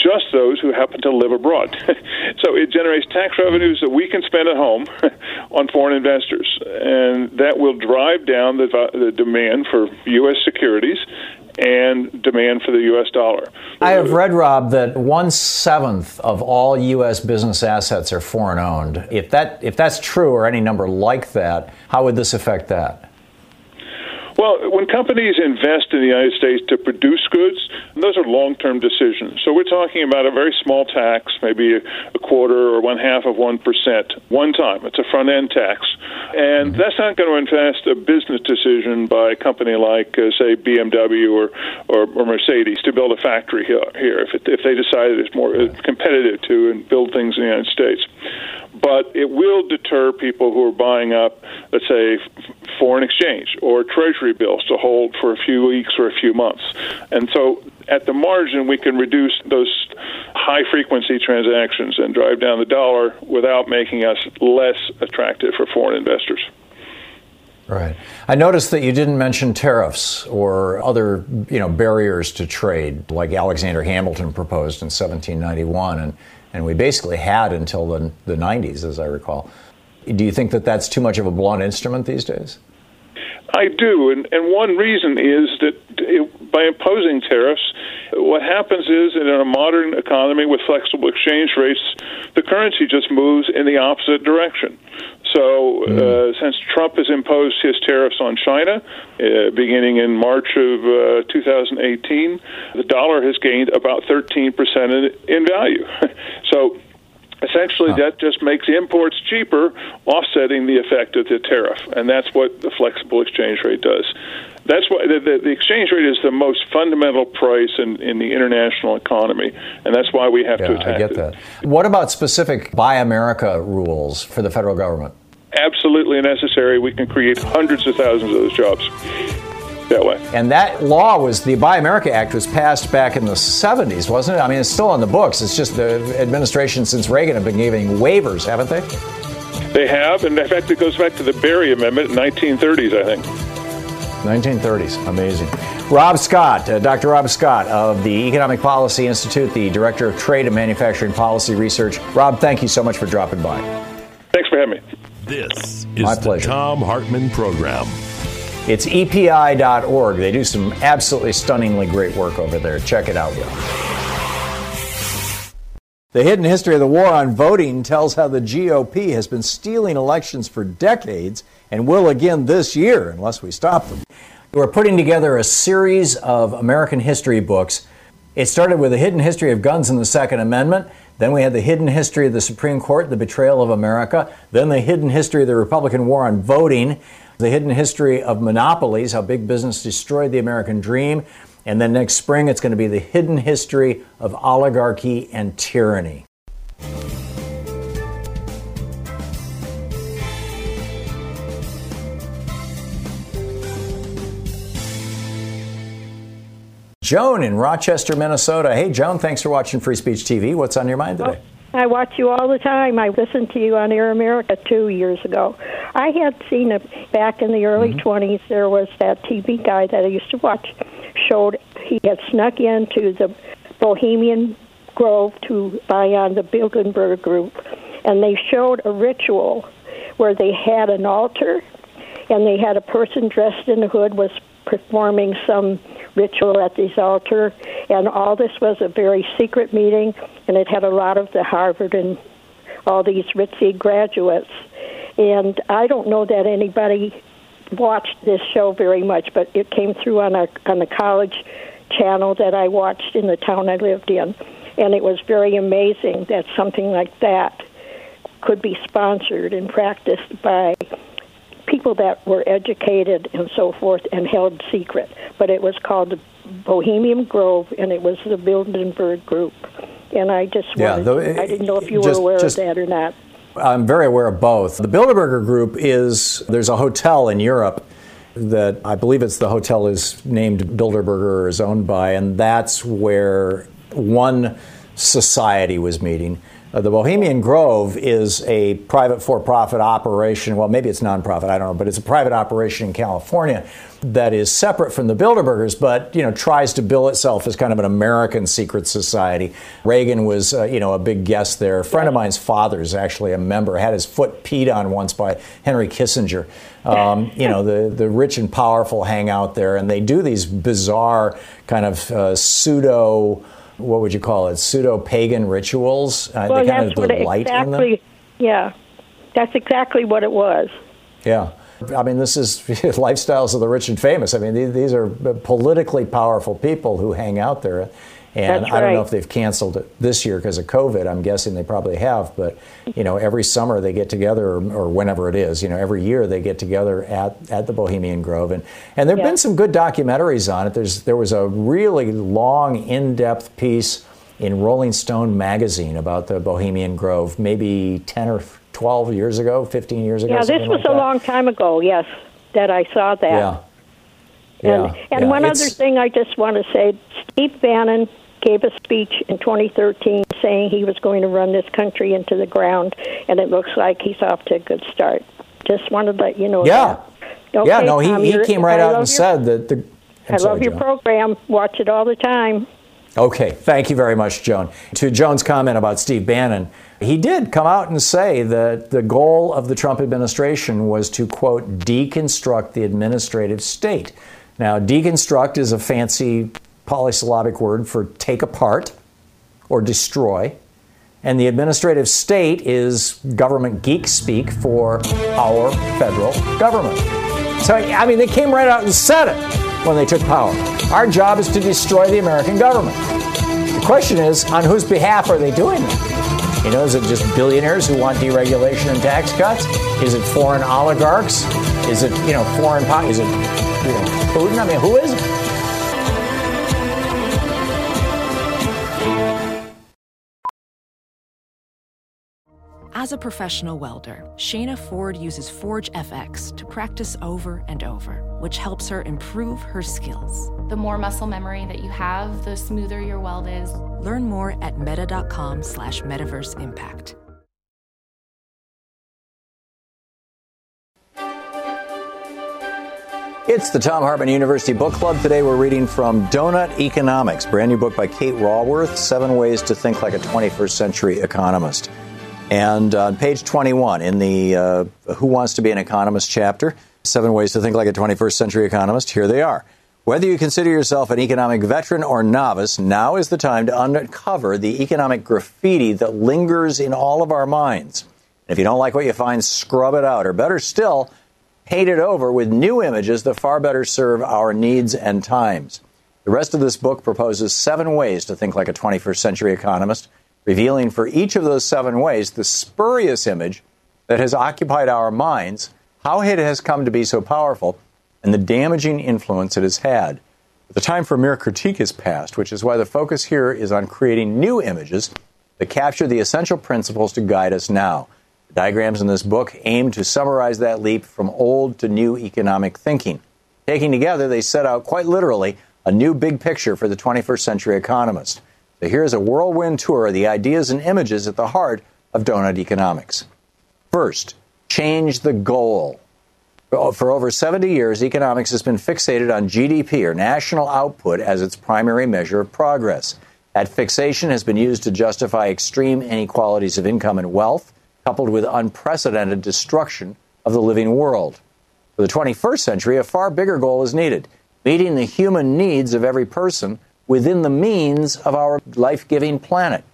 just those who happen to live abroad. so it generates tax revenues that we can spend at home on foreign investors, and that will drive down the, the demand for U.S. securities and demand for the U.S. dollar. I have read, Rob, that one seventh of all U.S. business assets are foreign owned. If that if that's true, or any number like that, how would this affect that? Well, when companies invest in the United States to produce goods, those are long term decisions. So we're talking about a very small tax, maybe a quarter or one half of 1%, one time. It's a front end tax. And mm-hmm. that's not going to invest a business decision by a company like, uh, say, BMW or, or, or, Mercedes to build a factory here, here if, it, if they decide it's more competitive to and build things in the United States but it will deter people who are buying up, let's say, foreign exchange or treasury bills to hold for a few weeks or a few months. And so at the margin, we can reduce those high frequency transactions and drive down the dollar without making us less attractive for foreign investors. Right. I noticed that you didn't mention tariffs or other, you know, barriers to trade like Alexander Hamilton proposed in 1791 and and we basically had until the, the 90s, as I recall. Do you think that that's too much of a blunt instrument these days? I do, and, and one reason is that it, by imposing tariffs, what happens is in a modern economy with flexible exchange rates, the currency just moves in the opposite direction. So, uh, mm. since Trump has imposed his tariffs on China, uh, beginning in March of uh, 2018, the dollar has gained about 13% in, in value. so, essentially, huh. that just makes imports cheaper, offsetting the effect of the tariff. And that's what the flexible exchange rate does. That's why the, the, the exchange rate is the most fundamental price in, in the international economy, and that's why we have yeah, to attack I get it. that. What about specific Buy America rules for the federal government? absolutely necessary. We can create hundreds of thousands of those jobs that way. And that law was the Buy America Act was passed back in the 70s, wasn't it? I mean, it's still on the books. It's just the administration since Reagan have been giving waivers, haven't they? They have, and in fact, it goes back to the Berry Amendment in 1930s, I think. 1930s. Amazing. Rob Scott, uh, Dr. Rob Scott of the Economic Policy Institute, the Director of Trade and Manufacturing Policy Research. Rob, thank you so much for dropping by. Thanks for having me. This My is the pleasure. Thom Hartmann Program. It's EPI.org. They do some absolutely stunningly great work over there. Check it out. The hidden history of the war on voting tells how the GOP has been stealing elections for decades and will again this year unless we stop them. We're putting together a series of American history books. It started with the hidden history of guns and the Second Amendment. Then we had the hidden history of the Supreme Court, the betrayal of America. Then the hidden history of the Republican war on voting. The hidden history of monopolies, how big business destroyed the American dream. And then next spring, it's going to be the hidden history of oligarchy and tyranny. Joan in Rochester, Minnesota. Hey, Joan, thanks for watching Free Speech TV. What's on your mind today? I watch you all the time. I listened to you on Air America two years ago. I had seen it back in the early Mm-hmm. 20s. There was that TV guy that I used to watch, showed he had snuck into the Bohemian Grove to buy on the Bilderberg Group, and they showed a ritual where they had an altar, and they had a person dressed in a hood was performing some ritual at this altar, and all this was a very secret meeting, and it had a lot of the Harvard and all these ritzy graduates. And I don't know that anybody watched this show very much, but it came through on a on the college channel that I watched in the town I lived in, and it was very amazing that something like that could be sponsored and practiced by people that were educated and so forth and held secret. But it was called the Bohemian Grove, and it was the Bilderberg Group. And I just Yeah, wanted, the- I didn't know if you just- were aware just- of that or not. I'm very aware of both. The Bilderberger Group is there's a hotel in Europe that I believe it's the hotel is named Bilderberger or is owned by, and that's where one society was meeting. Uh, the Bohemian Grove is a private for-profit operation. Well, maybe it's nonprofit. I don't know, but it's a private operation in California that is separate from the Bilderbergers, but you know tries to bill itself as kind of an American secret society. Reagan was, uh, you know, a big guest there. A friend of mine's father is actually a member. Had his foot peed on once by Henry Kissinger. Um, you know, the the rich and powerful hang out there, and they do these bizarre kind of uh, pseudo. What would you call it? Pseudo pagan rituals. Uh, well, they kind of delight in them. Yeah, that's exactly what it was. Yeah. I mean, this is lifestyles of the rich and famous. I mean, these, these are politically powerful people who hang out there. And That's I don't know if they've canceled it this year because of COVID. I'm guessing they probably have. But, you know, every summer they get together, or, or whenever it is, you know, every year they get together at, at the Bohemian Grove. And, and there have Yeah. been some good documentaries on it. There's, there was a really long, in depth piece in Rolling Stone magazine about the Bohemian Grove maybe 10 or 12 years ago, 15 years ago. Yeah, this was like a that. long time ago. Yes, that I saw that. Yeah. And, Yeah, and yeah, one it's- other thing I just want to say Steve Bannon gave a speech in 2013 saying he was going to run this country into the ground, and it looks like he's off to a good start. Just wanted to let you know Yeah. Okay, yeah, no, he, Thom, he came right I out and your- said that the. I'm I sorry, love your Joan. program. Watch it all the time. Okay, thank you very much, Joan. To Joan's comment about Steve Bannon, he did come out and say that the goal of the Trump administration was to, quote, deconstruct the administrative state. Now, deconstruct is a fancy polysyllabic word for take apart or destroy. And the administrative state is government geek speak for our federal government. So, I mean, they came right out and said it when they took power. Our job is to destroy the American government. The question is, on whose behalf are they doing it? You know, is it just billionaires who want deregulation and tax cuts? Is it foreign oligarchs? Is it, you know, foreign, po- is it, you know, Putin? I mean, who is it? As a professional welder, Shayna Ford uses Forge FX to practice over and over, which helps her improve her skills. The more muscle memory that you have, the smoother your weld is. Learn more at meta.com slash metaverse impact. It's the Thom Hartmann University Book Club. Today we're reading from Doughnut Economics, brand new book by Kate Raworth, Seven Ways to Think Like a 21st Century Economist. And on page 21 in the uh, Who Wants to Be an Economist chapter, Seven Ways to Think Like a 21st Century Economist, here they are. Whether you consider yourself an economic veteran or novice, now is the time to uncover the economic graffiti that lingers in all of our minds. If you don't like what you find, scrub it out. Or better still, paint it over with new images that far better serve our needs and times. The rest of this book proposes seven ways to think like a 21st century economist, revealing for each of those seven ways the spurious image that has occupied our minds, how it has come to be so powerful, and the damaging influence it has had. The time for mere critique is past, which is why the focus here is on creating new images that capture the essential principles to guide us now. The diagrams in this book aim to summarize that leap from old to new economic thinking. Taken together, they set out quite literally a new big picture for the 21st century economist. So here's a whirlwind tour of the ideas and images at the heart of donut economics. First, change the goal. For over 70 years, economics has been fixated on GDP, or national output, as its primary measure of progress. That fixation has been used to justify extreme inequalities of income and wealth, coupled with unprecedented destruction of the living world. For the 21st century, a far bigger goal is needed meeting the human needs of every person within the means of our life giving planet.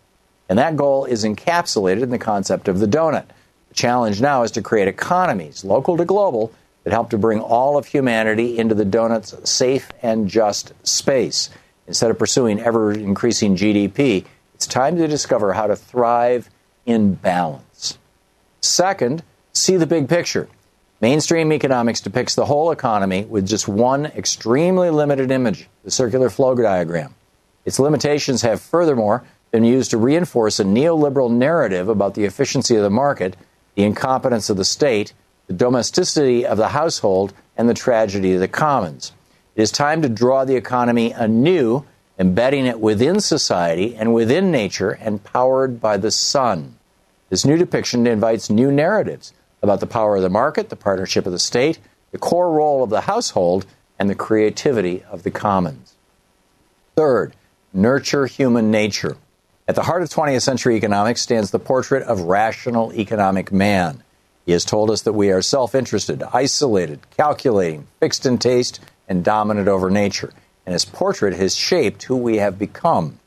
And that goal is encapsulated in the concept of the donut. The challenge now is to create economies, local to global, that help to bring all of humanity into the donut's safe and just space. Instead of pursuing ever increasing GDP, it's time to discover how to thrive in balance. Second, see the big picture. Mainstream economics depicts the whole economy with just one extremely limited image the circular flow diagram. Its limitations have furthermore been used to reinforce a neoliberal narrative about the efficiency of the market, the incompetence of the state, the domesticity of the household, and the tragedy of the commons. It is time to draw the economy anew, embedding it within society and within nature and powered by the sun. This new depiction invites new narratives about the power of the market, the partnership of the state, the core role of the household, and the creativity of the commons. Third, nurture human nature. At the heart of 20th century economics stands the portrait of rational economic man. He has told us that we are self interested, isolated, calculating, fixed in taste, and dominant over nature. And his portrait has shaped who we have become.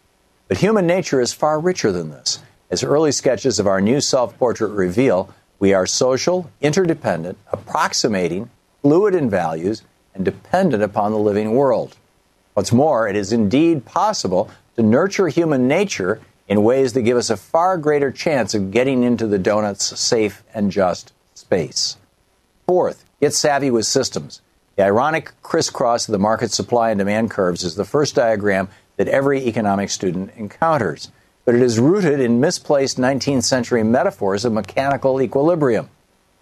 But human nature is far richer than this. As early sketches of our new self portrait reveal, we are social, interdependent, approximating, fluid in values, and dependent upon the living world. What's more, it is indeed possible to nurture human nature in ways that give us a far greater chance of getting into the donut's safe and just space. Fourth, get savvy with systems. The ironic crisscross of the market supply and demand curves is the first diagram that every economic student encounters but it is rooted in misplaced 19th century metaphors of mechanical equilibrium.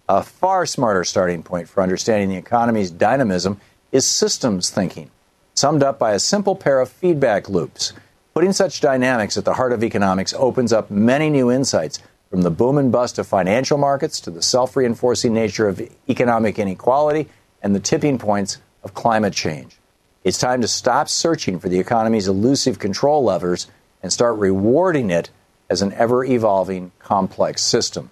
A far smarter starting point for understanding the economy's dynamism is systems thinking, summed up by a simple pair of feedback loops. Putting such dynamics at the heart of economics opens up many new insights from the boom and bust of financial markets to the self reinforcing nature of economic inequality and the tipping points of climate change. It's time to stop searching for the economy's elusive control levers and start rewarding it as an ever evolving complex system.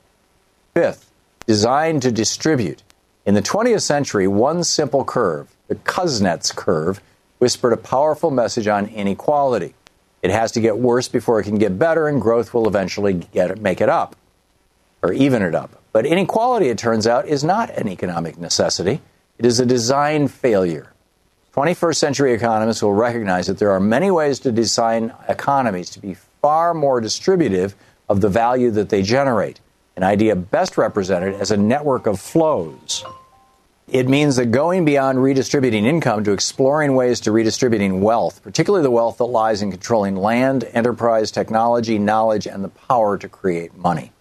Fifth, designed to distribute. In the 20th century, one simple curve, the Kuznets curve, whispered a powerful message on inequality. It has to get worse before it can get better, and growth will eventually get it, make it up or even it up. But inequality, it turns out, is not an economic necessity. It is a design failure. 21st century economists will recognize that there are many ways to design economies to be far more distributive of the value that they generate, an idea best represented as a network of flows. It means that going beyond redistributing income to exploring ways to redistributing wealth, particularly the wealth that lies in controlling land, enterprise, technology, knowledge, and the power to create money.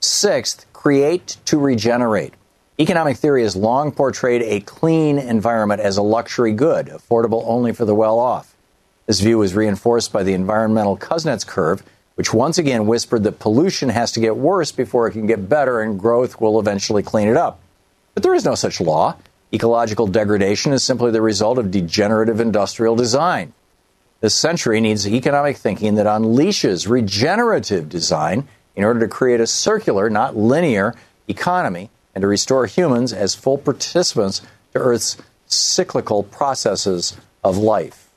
Sixth, create to regenerate. Economic theory has long portrayed a clean environment as a luxury good, affordable only for the well off. This view was reinforced by the environmental Kuznets curve, which once again whispered that pollution has to get worse before it can get better and growth will eventually clean it up. But there is no such law. Ecological degradation is simply the result of degenerative industrial design. This century needs economic thinking that unleashes regenerative design in order to create a circular, not linear, economy and to restore humans as full participants to Earth's cyclical processes of life.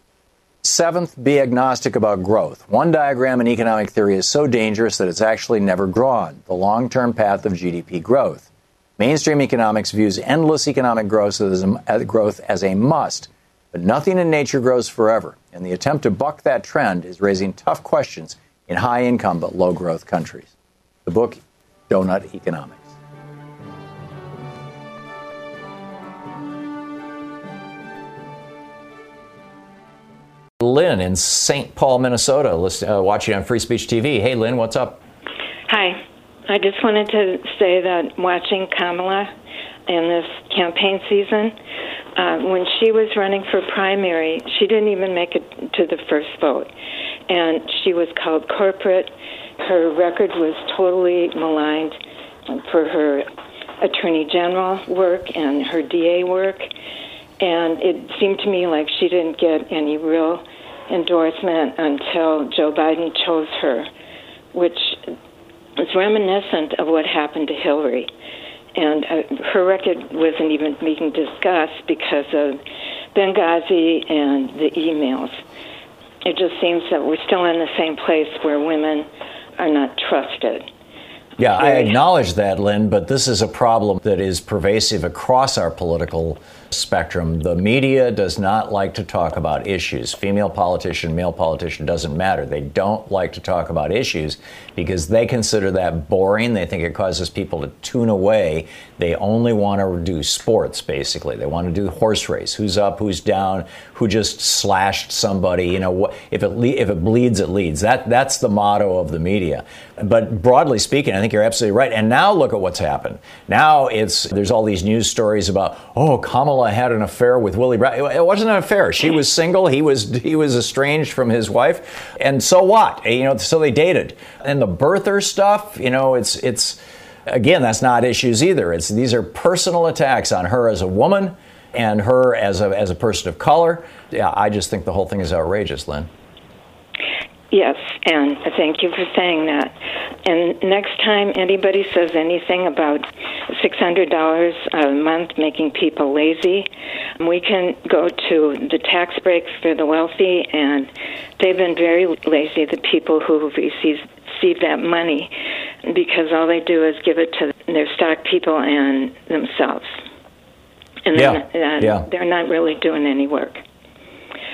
Seventh, be agnostic about growth. One diagram in economic theory is so dangerous that it's actually never drawn the long term path of GDP growth. Mainstream economics views endless economic growth as, a, growth as a must, but nothing in nature grows forever, and the attempt to buck that trend is raising tough questions in high income but low growth countries. The book, Doughnut Economics. Lynn in St. Paul, Minnesota, listen, uh, watching on Free Speech TV. Hey, Lynn, what's up? Hi. I just wanted to say that watching Kamala in this campaign season, uh, when she was running for primary, she didn't even make it to the first vote. And she was called corporate. Her record was totally maligned for her attorney general work and her DA work. And it seemed to me like she didn't get any real endorsement until Joe Biden chose her, which is reminiscent of what happened to Hillary. And uh, her record wasn't even being discussed because of Benghazi and the emails. It just seems that we're still in the same place where women are not trusted. Yeah, I acknowledge that, Lynn, but this is a problem that is pervasive across our political spectrum. The media does not like to talk about issues. Female politician, male politician doesn't matter. They don't like to talk about issues because they consider that boring. They think it causes people to tune away. They only want to do sports, basically. They want to do horse race. Who's up, who's down, who just slashed somebody. You know, if it, le- if it bleeds, it leads. That, that's the motto of the media. But broadly speaking, I think you're absolutely right. And now look at what's happened. Now it's there's all these news stories about, oh, Kamala had an affair with Willie Brown. It wasn't an affair. She was single. He was he was estranged from his wife. And so what? You know, so they dated. And the birther stuff, you know, it's it's again, that's not issues either. It's these are personal attacks on her as a woman and her as a as a person of color. Yeah, I just think the whole thing is outrageous, Lynn. Yes, and thank you for saying that. And next time anybody says anything about $600 a month making people lazy, we can go to the tax breaks for the wealthy, and they've been very lazy, the people who receive, receive that money, because all they do is give it to their stock people and themselves. And Yeah, they're, not, uh, yeah. they're not really doing any work.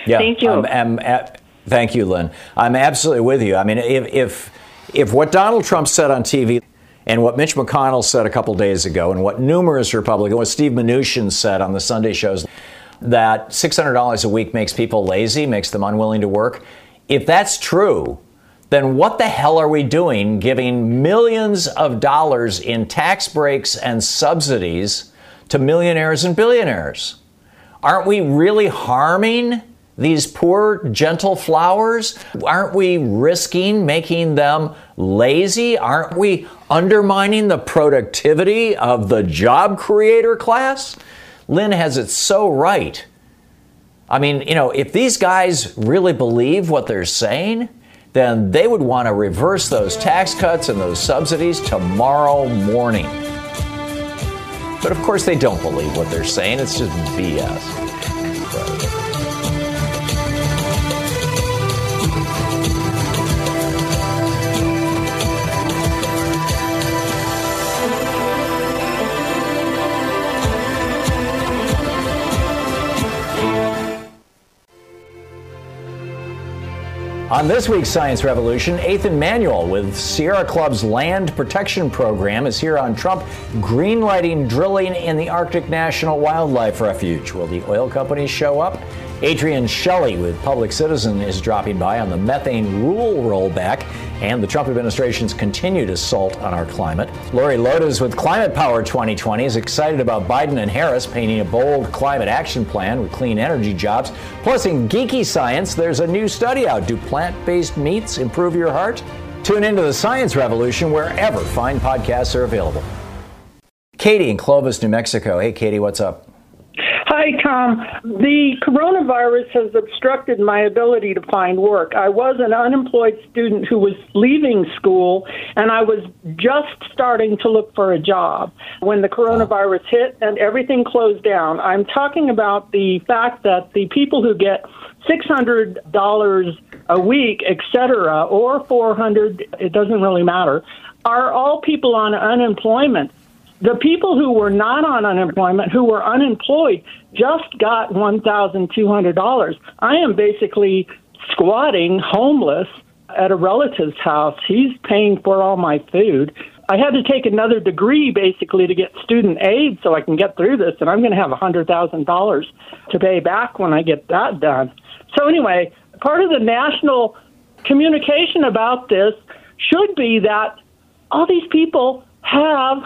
Yeah, Thank you. I'm- I'm a- thank you, Lynn. I'm absolutely with you. I mean, if, if if what Donald Trump said on TV and what Mitch McConnell said a couple days ago, and what numerous Republicans, what Steve Mnuchin said on the Sunday shows, that $600 a week makes people lazy, makes them unwilling to work. If that's true, then what the hell are we doing giving millions of dollars in tax breaks and subsidies to millionaires and billionaires? Aren't we really harming these poor, gentle flowers? Aren't we risking making them lazy? Aren't we undermining the productivity of the job creator class? Lynn has it so right. I mean, you know, if these guys really believe what they're saying, then they would want to reverse those tax cuts and those subsidies tomorrow morning. But of course, they don't believe what they're saying. It's just BS. On this week's Science Revolution, Ethan Manuel with Sierra Club's Land Protection Program is here on Trump greenlighting drilling in the Arctic National Wildlife Refuge. Will the oil companies show up? Adrian Shelley with Public Citizen is dropping by on the methane rule rollback and the Trump administration's continued assault on our climate. Lori Lodes with Climate Power 2020 is excited about Biden and Harris painting a bold climate action plan with clean energy jobs. Plus, in geeky science, there's a new study out. Do plant based meats improve your heart? Tune into the science revolution wherever fine podcasts are available. Katie in Clovis, New Mexico. Hey, Katie, what's up? Hi, Thom. The coronavirus has obstructed my ability to find work. I was an unemployed student who was leaving school, and I was just starting to look for a job when the coronavirus hit and everything closed down. I'm talking about the fact that the people who get $600 a week, et cetera, or 400 it doesn't really matter, are all people on unemployment. The people who were not on unemployment, who were unemployed, just got $1,200. I am basically squatting homeless at a relative's house. He's paying for all my food. I had to take another degree basically to get student aid so I can get through this, and I'm going to have $100,000 to pay back when I get that done. So, anyway, part of the national communication about this should be that all these people have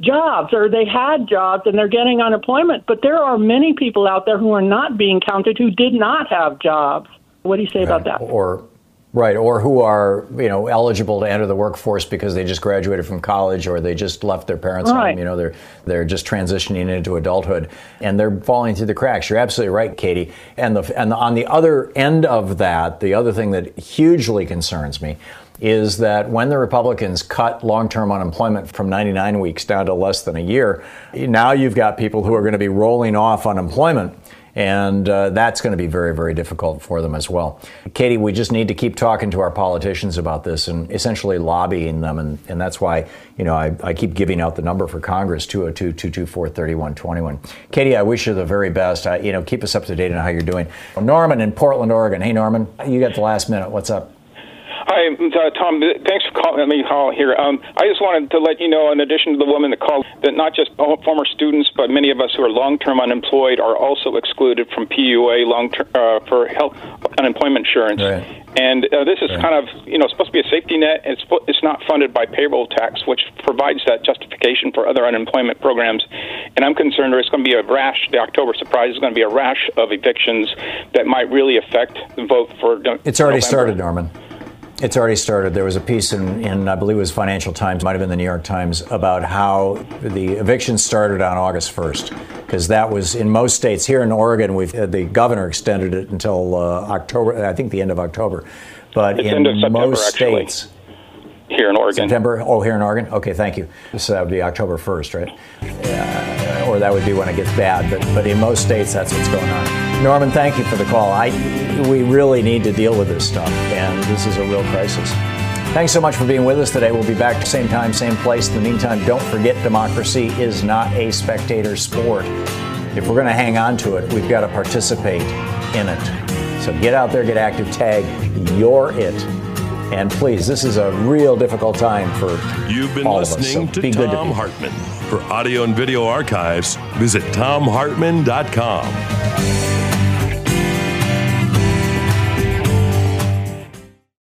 jobs or they had jobs and they're getting unemployment, but there are many people out there who are not being counted who did not have jobs. What do you say about that? Or right, or who are you know eligible to enter the workforce because they just graduated from college or they just left their parents' Right. home. You know, they're they're just transitioning into adulthood and they're falling through the cracks. You're absolutely right, Katie. And the and on the other end of that, the other thing that hugely concerns me is that when the Republicans cut long-term unemployment from 99 weeks down to less than a year, now you've got people who are going to be rolling off unemployment And uh, that's going to be very, very difficult for them as well. Katie, we just need to keep talking to our politicians about this and essentially lobbying them. And, and that's why, you know, I, I keep giving out the number for Congress, 202 224 3121. Katie, I wish you the very best. I, you know, keep us up to date on how you're doing. Norman in Portland, Oregon. Hey, Norman, you got the last minute. What's up? Hi, uh, Thom. Thanks for calling me call here. Um, I just wanted to let you know, in addition to the woman that called, that not just former students, but many of us who are long-term unemployed are also excluded from PUA long uh, for health unemployment insurance. Right. And uh, this is right. kind of, you know, supposed to be a safety net. It's it's not funded by payroll tax, which provides that justification for other unemployment programs. And I'm concerned there's going to be a rash. The October surprise is going to be a rash of evictions that might really affect the vote for. It's already November. started, Norman. It's already started. There was a piece in, in, I believe it was Financial Times, might have been the New York Times, about how the eviction started on August 1st, because that was in most states. Here in Oregon, we've uh, the governor extended it until uh, October, I think the end of October, but it's in most actually. states. Here in Oregon. September. Oh, here in Oregon. Okay, thank you. So that would be October 1st, right? Uh, or that would be when it gets bad. But but in most states, that's what's going on. Norman, thank you for the call. I we really need to deal with this stuff, and this is a real crisis. Thanks so much for being with us today. We'll be back same time, same place. In the meantime, don't forget democracy is not a spectator sport. If we're going to hang on to it, we've got to participate in it. So get out there, get active, tag you're it and please, this is a real difficult time for You've been all listening of us, so to Thom to Hartmann. For audio and video archives, visit thomhartmann.com.